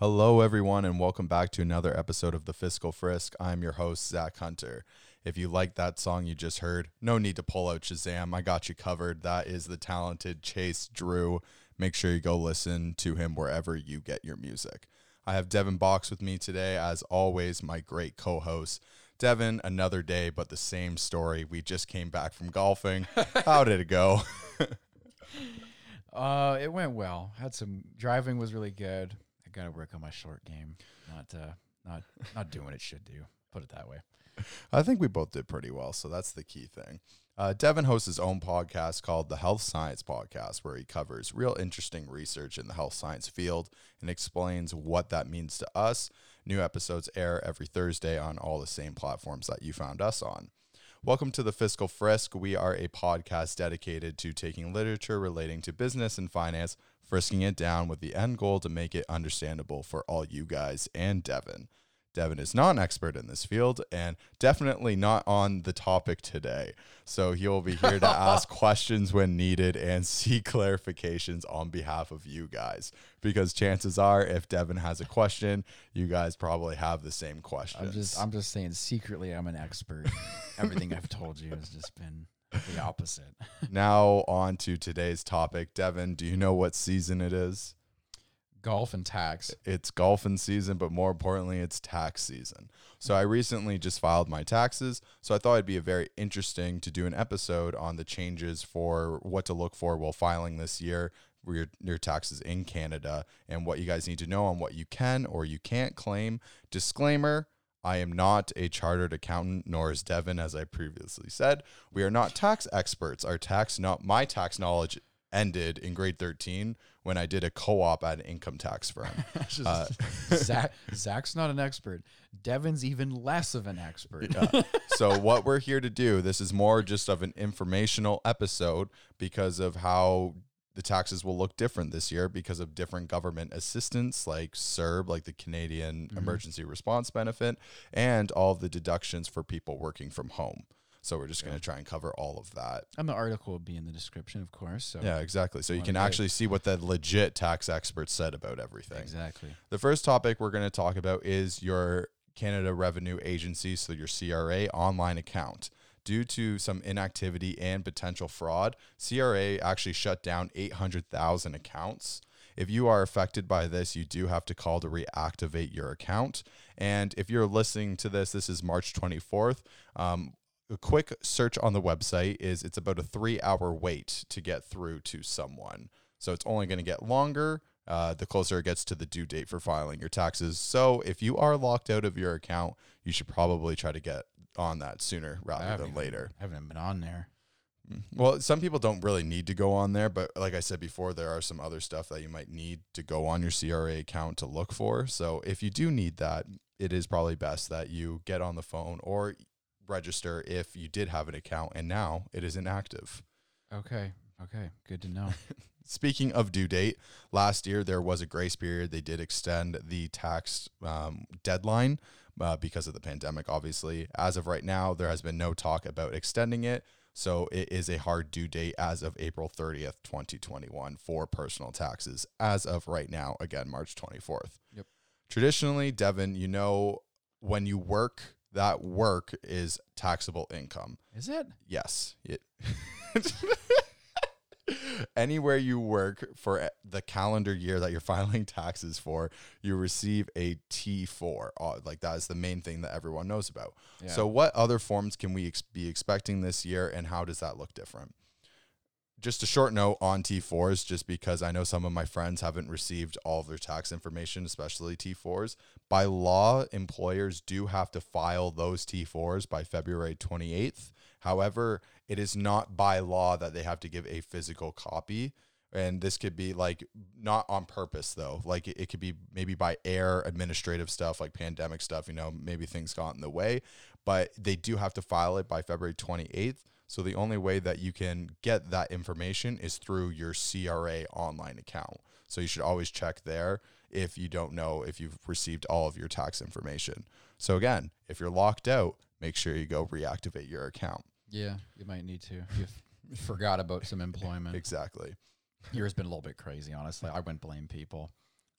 Hello, everyone, and welcome back to another episode of the Fiscal Frisk. I'm your host, Zach Hunter. If you like that song you just heard, no need to pull out Shazam. I got you covered. That is the talented Chase Drew. Make sure you go listen to him wherever you get your music. I have Devin Box with me today, as always, my great co host. Devin, another day, but the same story. We just came back from golfing. How did it go? Uh, it went well. Had some driving was really good. I got to work on my short game. Not uh, not not doing what it should do. Put it that way. I think we both did pretty well, so that's the key thing. Uh, Devin hosts his own podcast called the Health Science Podcast, where he covers real interesting research in the health science field and explains what that means to us. New episodes air every Thursday on all the same platforms that you found us on. Welcome to the Fiscal Frisk. We are a podcast dedicated to taking literature relating to business and finance, frisking it down with the end goal to make it understandable for all you guys and Devin. Devin is not an expert in this field and definitely not on the topic today. So he will be here to ask questions when needed and seek clarifications on behalf of you guys. Because chances are, if Devin has a question, you guys probably have the same questions. I'm just I'm just saying secretly I'm an expert. Everything I've told you has just been the opposite. now on to today's topic. Devin, do you know what season it is? Golf and tax. It's golfing season, but more importantly, it's tax season. So I recently just filed my taxes. So I thought it'd be a very interesting to do an episode on the changes for what to look for while filing this year your, your taxes in Canada and what you guys need to know on what you can or you can't claim. Disclaimer I am not a chartered accountant, nor is Devin, as I previously said. We are not tax experts. Our tax, not my tax knowledge ended in grade 13 when I did a co-op at an income tax firm. uh, Zach, Zach's not an expert. Devin's even less of an expert. Yeah. so what we're here to do, this is more just of an informational episode because of how the taxes will look different this year because of different government assistance like CERB, like the Canadian mm-hmm. Emergency Response Benefit, and all the deductions for people working from home. So we're just yeah. going to try and cover all of that. And the article will be in the description, of course. So yeah, exactly. So you can actually see what the legit tax experts said about everything. Exactly. The first topic we're going to talk about is your Canada Revenue Agency, so your CRA online account. Due to some inactivity and potential fraud, CRA actually shut down 800,000 accounts. If you are affected by this, you do have to call to reactivate your account. And if you're listening to this, this is March 24th. Um, a quick search on the website is it's about a three hour wait to get through to someone. So it's only going to get longer uh, the closer it gets to the due date for filing your taxes. So if you are locked out of your account, you should probably try to get on that sooner rather than later. I haven't been on there. Mm. Well, some people don't really need to go on there, but like I said before, there are some other stuff that you might need to go on your CRA account to look for. So if you do need that, it is probably best that you get on the phone or register if you did have an account and now it is inactive. Okay. Okay. Good to know. Speaking of due date, last year there was a grace period. They did extend the tax um, deadline uh, because of the pandemic, obviously. As of right now, there has been no talk about extending it. So it is a hard due date as of April 30th, 2021 for personal taxes. As of right now, again, March 24th. Yep. Traditionally, Devin, you know, when you work, that work is taxable income. Is it? Yes. It anywhere you work for the calendar year that you're filing taxes for, you receive a T4. Uh, like that is the main thing that everyone knows about. Yeah. So, what other forms can we ex- be expecting this year, and how does that look different? Just a short note on T4s, just because I know some of my friends haven't received all of their tax information, especially T4s. By law, employers do have to file those T4s by February 28th. However, it is not by law that they have to give a physical copy. And this could be like not on purpose though. Like it, it could be maybe by air administrative stuff, like pandemic stuff, you know, maybe things got in the way, but they do have to file it by February 28th. So the only way that you can get that information is through your CRA online account. So you should always check there if you don't know if you've received all of your tax information. So again, if you're locked out, make sure you go reactivate your account. Yeah, you might need to. You forgot about some employment. Exactly. Yours has been a little bit crazy, honestly. I wouldn't blame people.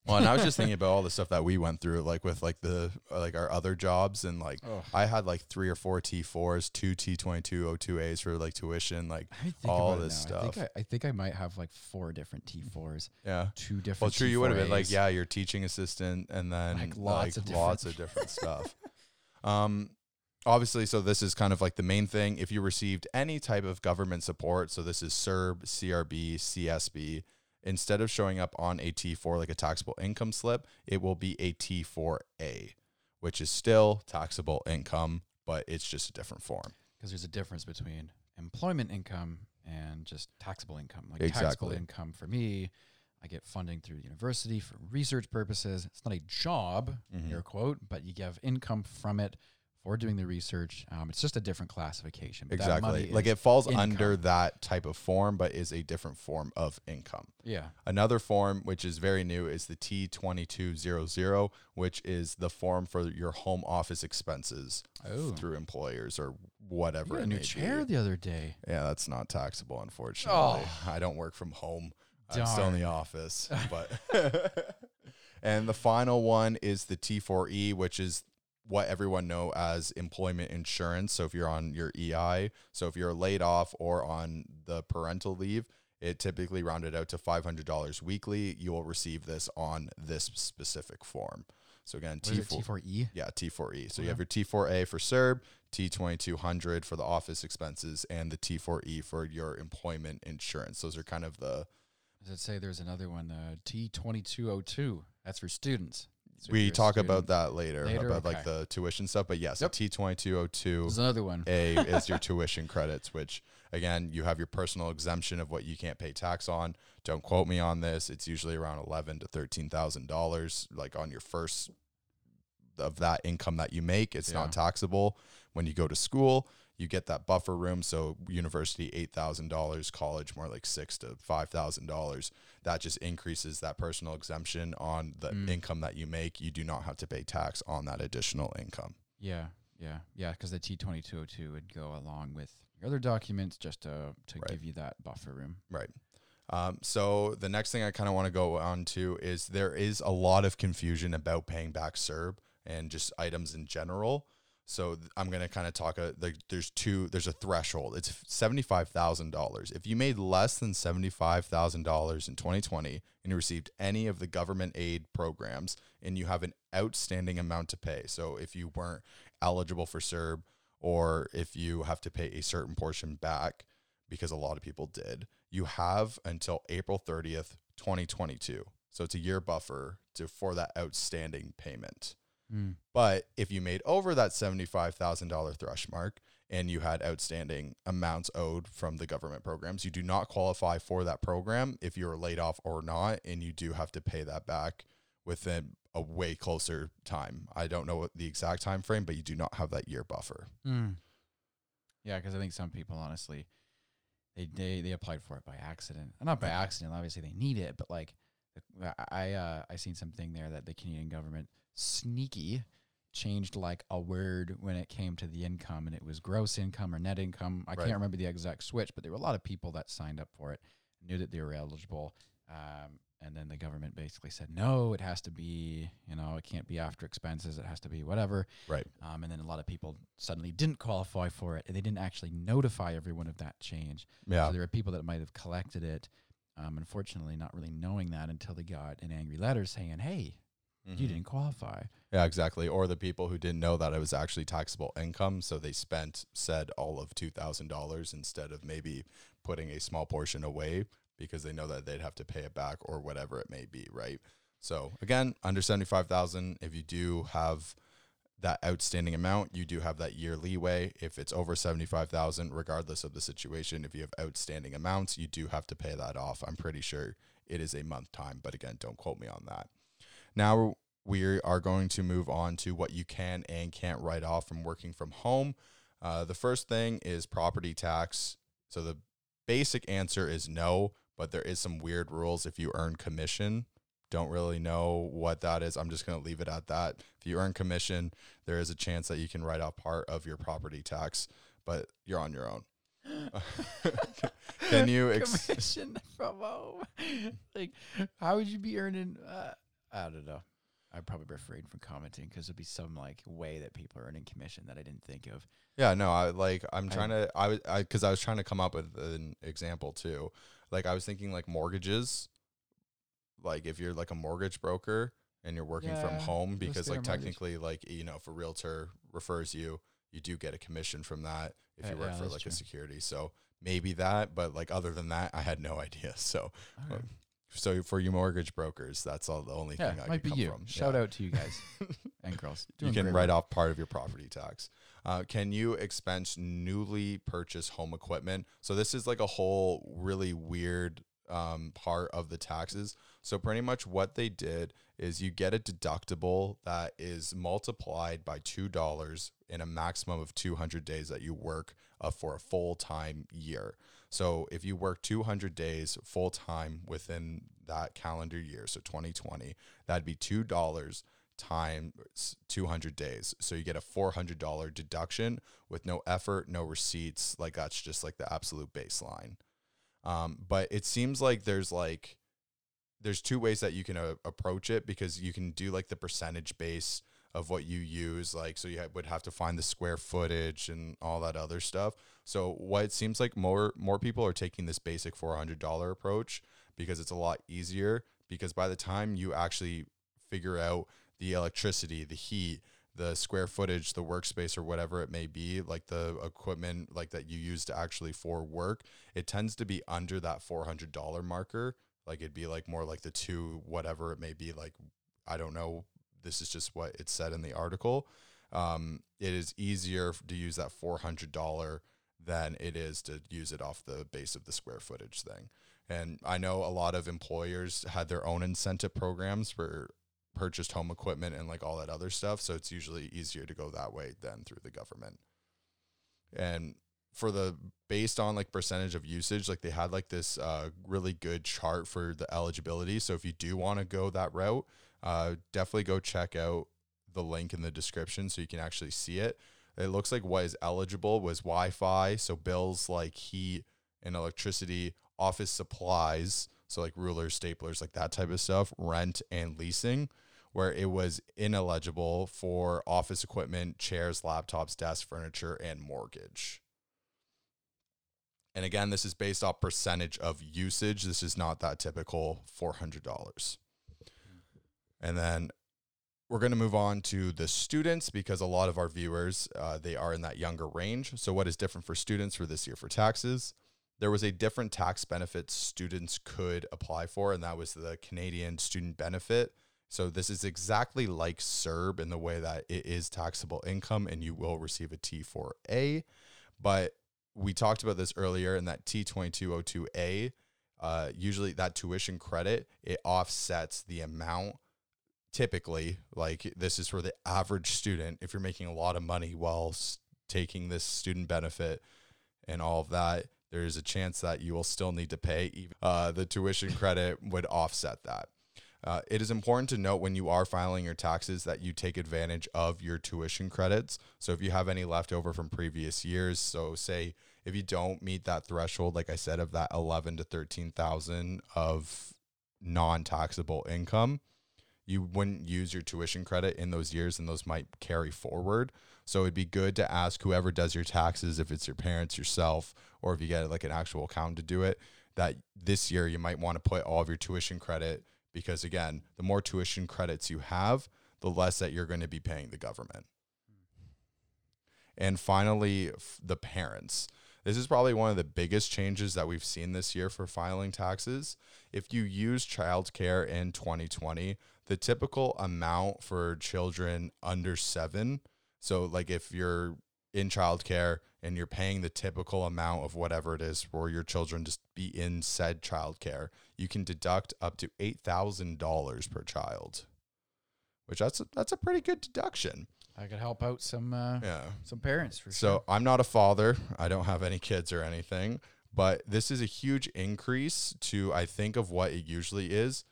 Well, and I was just thinking about all the stuff that we went through, like with like the like our other jobs, and like Oh. I had like three or four T fours, two T twenty two O two As for like tuition, like all this now. I think stuff. I, I think I might have like four different T4s, yeah. two different. Well, true, you would have been like, yeah, you're teaching assistant, and then Like, like lots of lots of different stuff. Um, obviously, so this is kind of like the main thing. If you received any type of government support, so this is CERB, CRB, CSB, instead of showing up on a T4 like a taxable income slip, it will be a T4A, which is still taxable income, but it's just a different form. because there's a difference between employment income and just taxable income. Like taxable income for me, I get funding through the university for research purposes. It's not a job, Mhm. air quote, but you have income from it for doing the research. Um, it's just a different classification. but that money Exactly. Like it falls under that type of form, but is a different form of income. yeah. Another form, which is very new, is the T2200, which is the form for your home office expenses Oh. through employers or whatever a new chair be. the other day. Yeah, that's not taxable, unfortunately. Oh. I don't work from home. I'm still in the office. But and the final one is the T4E, which is what everyone know as employment insurance. So if you're on your EI, so if you're laid off or on the parental leave, it typically rounded out to $500 weekly. You will receive this on this specific form. So again, What is it, T4 T4E? yeah, T4E. So you have your T4A for CERB, T2200 for the office expenses, and the T4E for your employment insurance. Those are kind of the. Does it say there's another one, uh, T2202? That's for students. We talk about that later, Later? about like the tuition stuff. But yes, Yep. a T2202 is another one. A is your tuition credits, which again, you have your personal exemption of what you can't pay tax on. Don't quote me on this. It's usually around eleven to thirteen thousand dollars, like on your first of that income that you make. It's Yeah. not taxable. When you go to school, you get that buffer room. So university eight thousand dollars, college more like six to five thousand dollars. That just increases that personal exemption on the Mm. income that you make. You do not have to pay tax on that additional income. Yeah, yeah, yeah. Because the T2202 would go along with your other documents just to to Right. give you that buffer room. Right. Um, so the next thing I kind of want to go on to is there is a lot of confusion about paying back CERB and just items in general. So I'm going to kind of talk. Like there's two. There's a threshold. It's seventy five thousand dollars. If you made less than seventy five thousand dollars in 2020 and you received any of the government aid programs and you have an outstanding amount to pay, so if you weren't eligible for CERB or if you have to pay a certain portion back, because a lot of people did, you have until April 30th, 2022. So it's a year buffer to for that outstanding payment. Mm. But if you made over that $75,000 thresh mark and you had outstanding amounts owed from the government programs, you do not qualify for that program if you're laid off or not. And you do have to pay that back within a way closer time. I don't know what the exact time frame, but you do not have that year buffer. Mm. Yeah, because I think some people honestly, they they they applied for it by accident. Not by accident. Obviously, they need it, but like, I I, uh, I seen something there that the Canadian government sneaky changed like a word when it came to the income, and it was gross income or net income. I Right. can't remember the exact switch, but there were a lot of people that signed up for it, knew that they were eligible. Um, and then the government basically said, no, it has to be, you know, it can't be after expenses. It has to be whatever. Right. Um, and then a lot of people suddenly didn't qualify for it, and they didn't actually notify everyone of that change. Yeah. So there were people that might have collected it, um, unfortunately, not really knowing that until they got an angry letter saying, "Hey, you Mhm. didn't qualify." Yeah, exactly. Or the people who didn't know that it was actually taxable income, so they spent said all of two thousand dollars instead of maybe putting a small portion away because they know that they'd have to pay it back or whatever it may be, right? So again, under seventy five thousand, if you do have that outstanding amount, you do have that year leeway. If it's over seventy five thousand, regardless of the situation, if you have outstanding amounts, you do have to pay that off. I'm pretty sure it is a month time, but again, don't quote me on that. Now we are going to move on to what you can and can't write off from working from home. Uh, the first thing is property tax. So the basic answer is no, but there is some weird rules if you earn commission. Don't really know what that is. I'm just going to leave it at that. If you earn commission, there is a chance that you can write off part of your property tax, but you're on your own. Can you ex- commission from home? like, how would you be earning? Uh, I don't know. I'd probably refrain from commenting because it'd be some like way that people are earning commission that I didn't think of. Yeah, no, I like I'm trying to I was I because I was trying to come up with an example too. Like I was thinking like mortgages. Like if you're like a mortgage broker and you're working from home because do our like mortgage. technically like you know if a realtor refers you, you do get a commission from that if Yeah, you uh, work yeah, for like true. a security. So maybe that, but like other than that, I had no idea. So Okay. So for you mortgage brokers, that's all the only Yeah, thing I might be come you. from. Shout Yeah. out to you guys and girls. you can write off part of your property tax. Uh, can you expense newly purchased home equipment? So this is like a whole really weird um, part of the taxes. So pretty much what they did is you get a deductible that is multiplied by two dollars in a maximum of two hundred days that you work uh, for a full time year. So if you work 200 days full time within that calendar year, so 2020, that'd be two dollars times 200 days. So you get a $400 deduction with no effort, no receipts. Like that's just like the absolute baseline. Um, but it seems like there's like, there's two ways that you can uh, approach it because you can do like the percentage base of what you use. Like, so you ha- would have to find the square footage and all that other stuff. So what it seems like more, more people are taking this basic $400 approach because it's a lot easier because by the time you actually figure out the electricity, the heat, the square footage, the workspace, or whatever it may be, like the equipment like that you use to actually for work, it tends to be under that four hundred dollar marker. Like it'd be like more like the two whatever it may be. Like I don't know. This is just what it said in the article. Um, it is easier to use that four hundred dollar than it is to use it off the base of the square footage thing. And I know a lot of employers had their own incentive programs for purchased home equipment and like all that other stuff. So it's usually easier to go that way than through the government. And for the based on like percentage of usage, like they had like this uh, really good chart for the eligibility. So if you do want to go that route, uh, definitely go check out the link in the description so you can actually see it. It looks like what is eligible was Wi-Fi, so bills like heat and electricity, office supplies, so like rulers, staplers, like that type of stuff, rent and leasing, where it was ineligible for office equipment, chairs, laptops, desk furniture, and mortgage. And again, this is based off percentage of usage. This is not that typical $400. And then we're going to move on to the students because a lot of our viewers uh, they are in that younger range so what is different for students for this year for taxes there was a different tax benefit students could apply for and that was the canadian student benefit so this is exactly like CERB in the way that it is taxable income and you will receive a T4A. But we talked about this earlier in that T2202A. Uh, usually that tuition credit, it offsets the amount typically like this is for the average student if you're making a lot of money while taking this student benefit and all of that there's a chance that you will still need to pay uh, the tuition credit would offset that. Uh, it is important to note when you are filing your taxes that you take advantage of your tuition credits. So if you have any left over from previous years so say if you don't meet that threshold like i said of that 11 to 13000 of non-taxable income you wouldn't use your tuition credit in those years and those might carry forward. So it'd be good to ask whoever does your taxes, if it's your parents, yourself, or if you get like an actual accountant to do it, that this year you might want to put all of your tuition credit because again, the more tuition credits you have, the less that you're going to be paying the government. And finally, f- the parents. This is probably one of the biggest changes that we've seen this year for filing taxes. If you use childcare in 2020, the typical amount for children under seven, so like if you're in childcare and you're paying the typical amount of whatever it is for your children to be in said childcare, you can deduct up to $8,000 per child, which that's a, that's a pretty good deduction. I could help out some uh, Yeah. some parents for So sure. I'm not a father. I don't have any kids or anything, but this is a huge increase to I think of what it usually is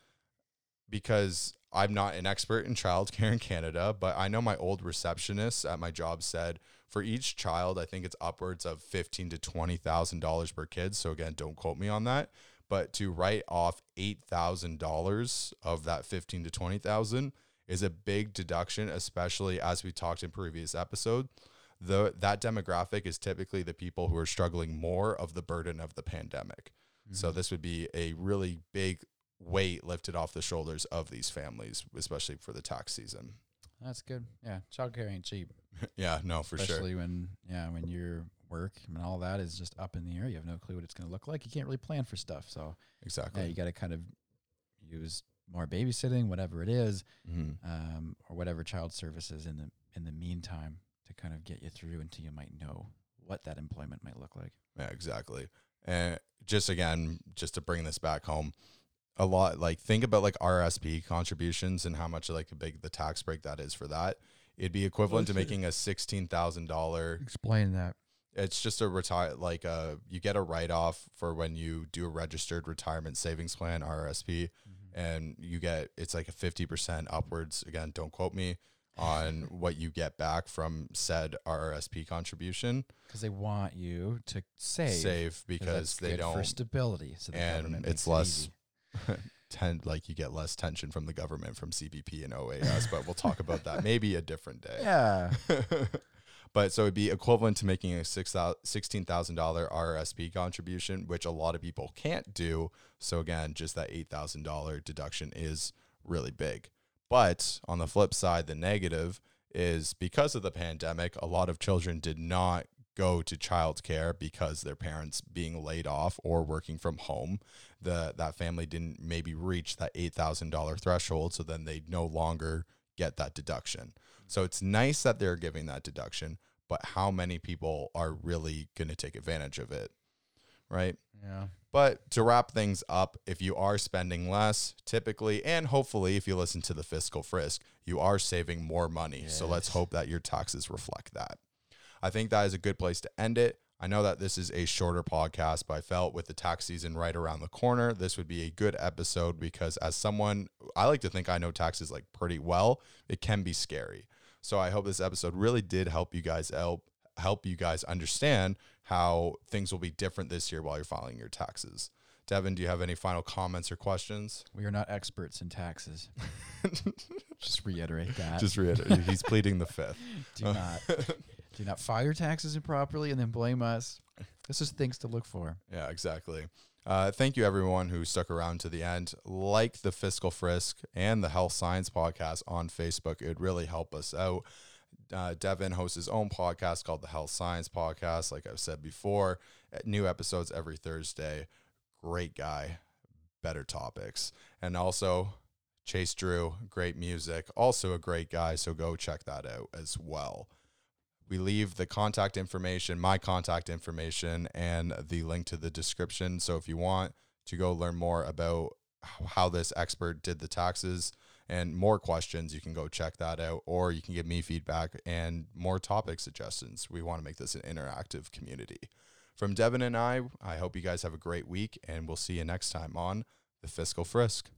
because I'm not an expert in childcare in Canada, but I know my old receptionist at my job said for each child, I think it's upwards of fifteen to twenty thousand dollars per kid. So again, don't quote me on that. but to write off eight thousand dollars of that fifteen to twenty thousand is a big deduction, especially as we talked in previous episode. The that demographic is typically the people who are struggling more of the burden of the pandemic. Mm-hmm. So this would be a really big weight lifted off the shoulders of these families, especially for the tax season. That's good. Yeah, childcare ain't cheap. yeah, no, for especially sure. Especially when yeah, when your work and all that is just up in the air. You have no clue what it's going to look like. You can't really plan for stuff. So exactly, yeah, you got to kind of use more babysitting, whatever it is, mm-hmm. um, or whatever child services in the in the meantime to kind of get you through until you might know what that employment might look like. Yeah, exactly. And just again, just to bring this back home, a lot like think about like RSP contributions and how much like a big the tax break that is for that. It'd be equivalent to making a sixteen thousand dollar. Explain that. It's just a retire like uh you get a write off for when you do a registered retirement savings plan RSP, mm-hmm. and you get it's like a fifty percent upwards. Again, don't quote me on what you get back from said RRSP contribution because they want you to save save because they don't for stability. So and it's less ten like you get less tension from the government from CPP and OAS, but we'll talk about that maybe a different day. Yeah. But so it'd be equivalent to making a six sixteen thousand dollar RRSP contribution, which a lot of people can't do. So again, just that eight thousand dollar deduction is really big. But on the flip side, the negative is because of the pandemic, a lot of children did not go to childcare because their parents being laid off or working from home. The that family didn't maybe reach that eight thousand dollar threshold, so then they no longer get that deduction. So it's nice that they're giving that deduction, but how many people are really going to take advantage of it? Right? Yeah. But to wrap things up, if you are spending less, typically, and hopefully, if you listen to the fiscal frisk, you are saving more money. Yes. So let's hope that your taxes reflect that. I think that is a good place to end it. I know that this is a shorter podcast, but I felt with the tax season right around the corner, this would be a good episode because as someone, I like to think I know taxes like pretty well. It can be scary. So I hope this episode really did help you guys out, help you guys understand how things will be different this year while you're filing your taxes. Devin, do you have any final comments or questions? We are not experts in taxes. Just reiterate that. Just reiterate. He's pleading the fifth. do not do not file your taxes improperly and then blame us. This is things to look for. Yeah, exactly. Uh, thank you, everyone who stuck around to the end. Like the Fiscal Frisk and the Health Science Podcast on Facebook. It really help us out. Uh, Devin hosts his own podcast called the Health Science Podcast. Like I've said before, new episodes every Thursday. Great guy, better topics. And also, Chase Drew, great music. Also, a great guy. So go check that out as well. We leave the contact information, my contact information, and the link to the description. So if you want to go learn more about how this expert did the taxes, and more questions, you can go check that out, or you can give me feedback and more topic suggestions. We want to make this an interactive community. From Devin and I, I hope you guys have a great week, and we'll see you next time on the Fiscal Frisk.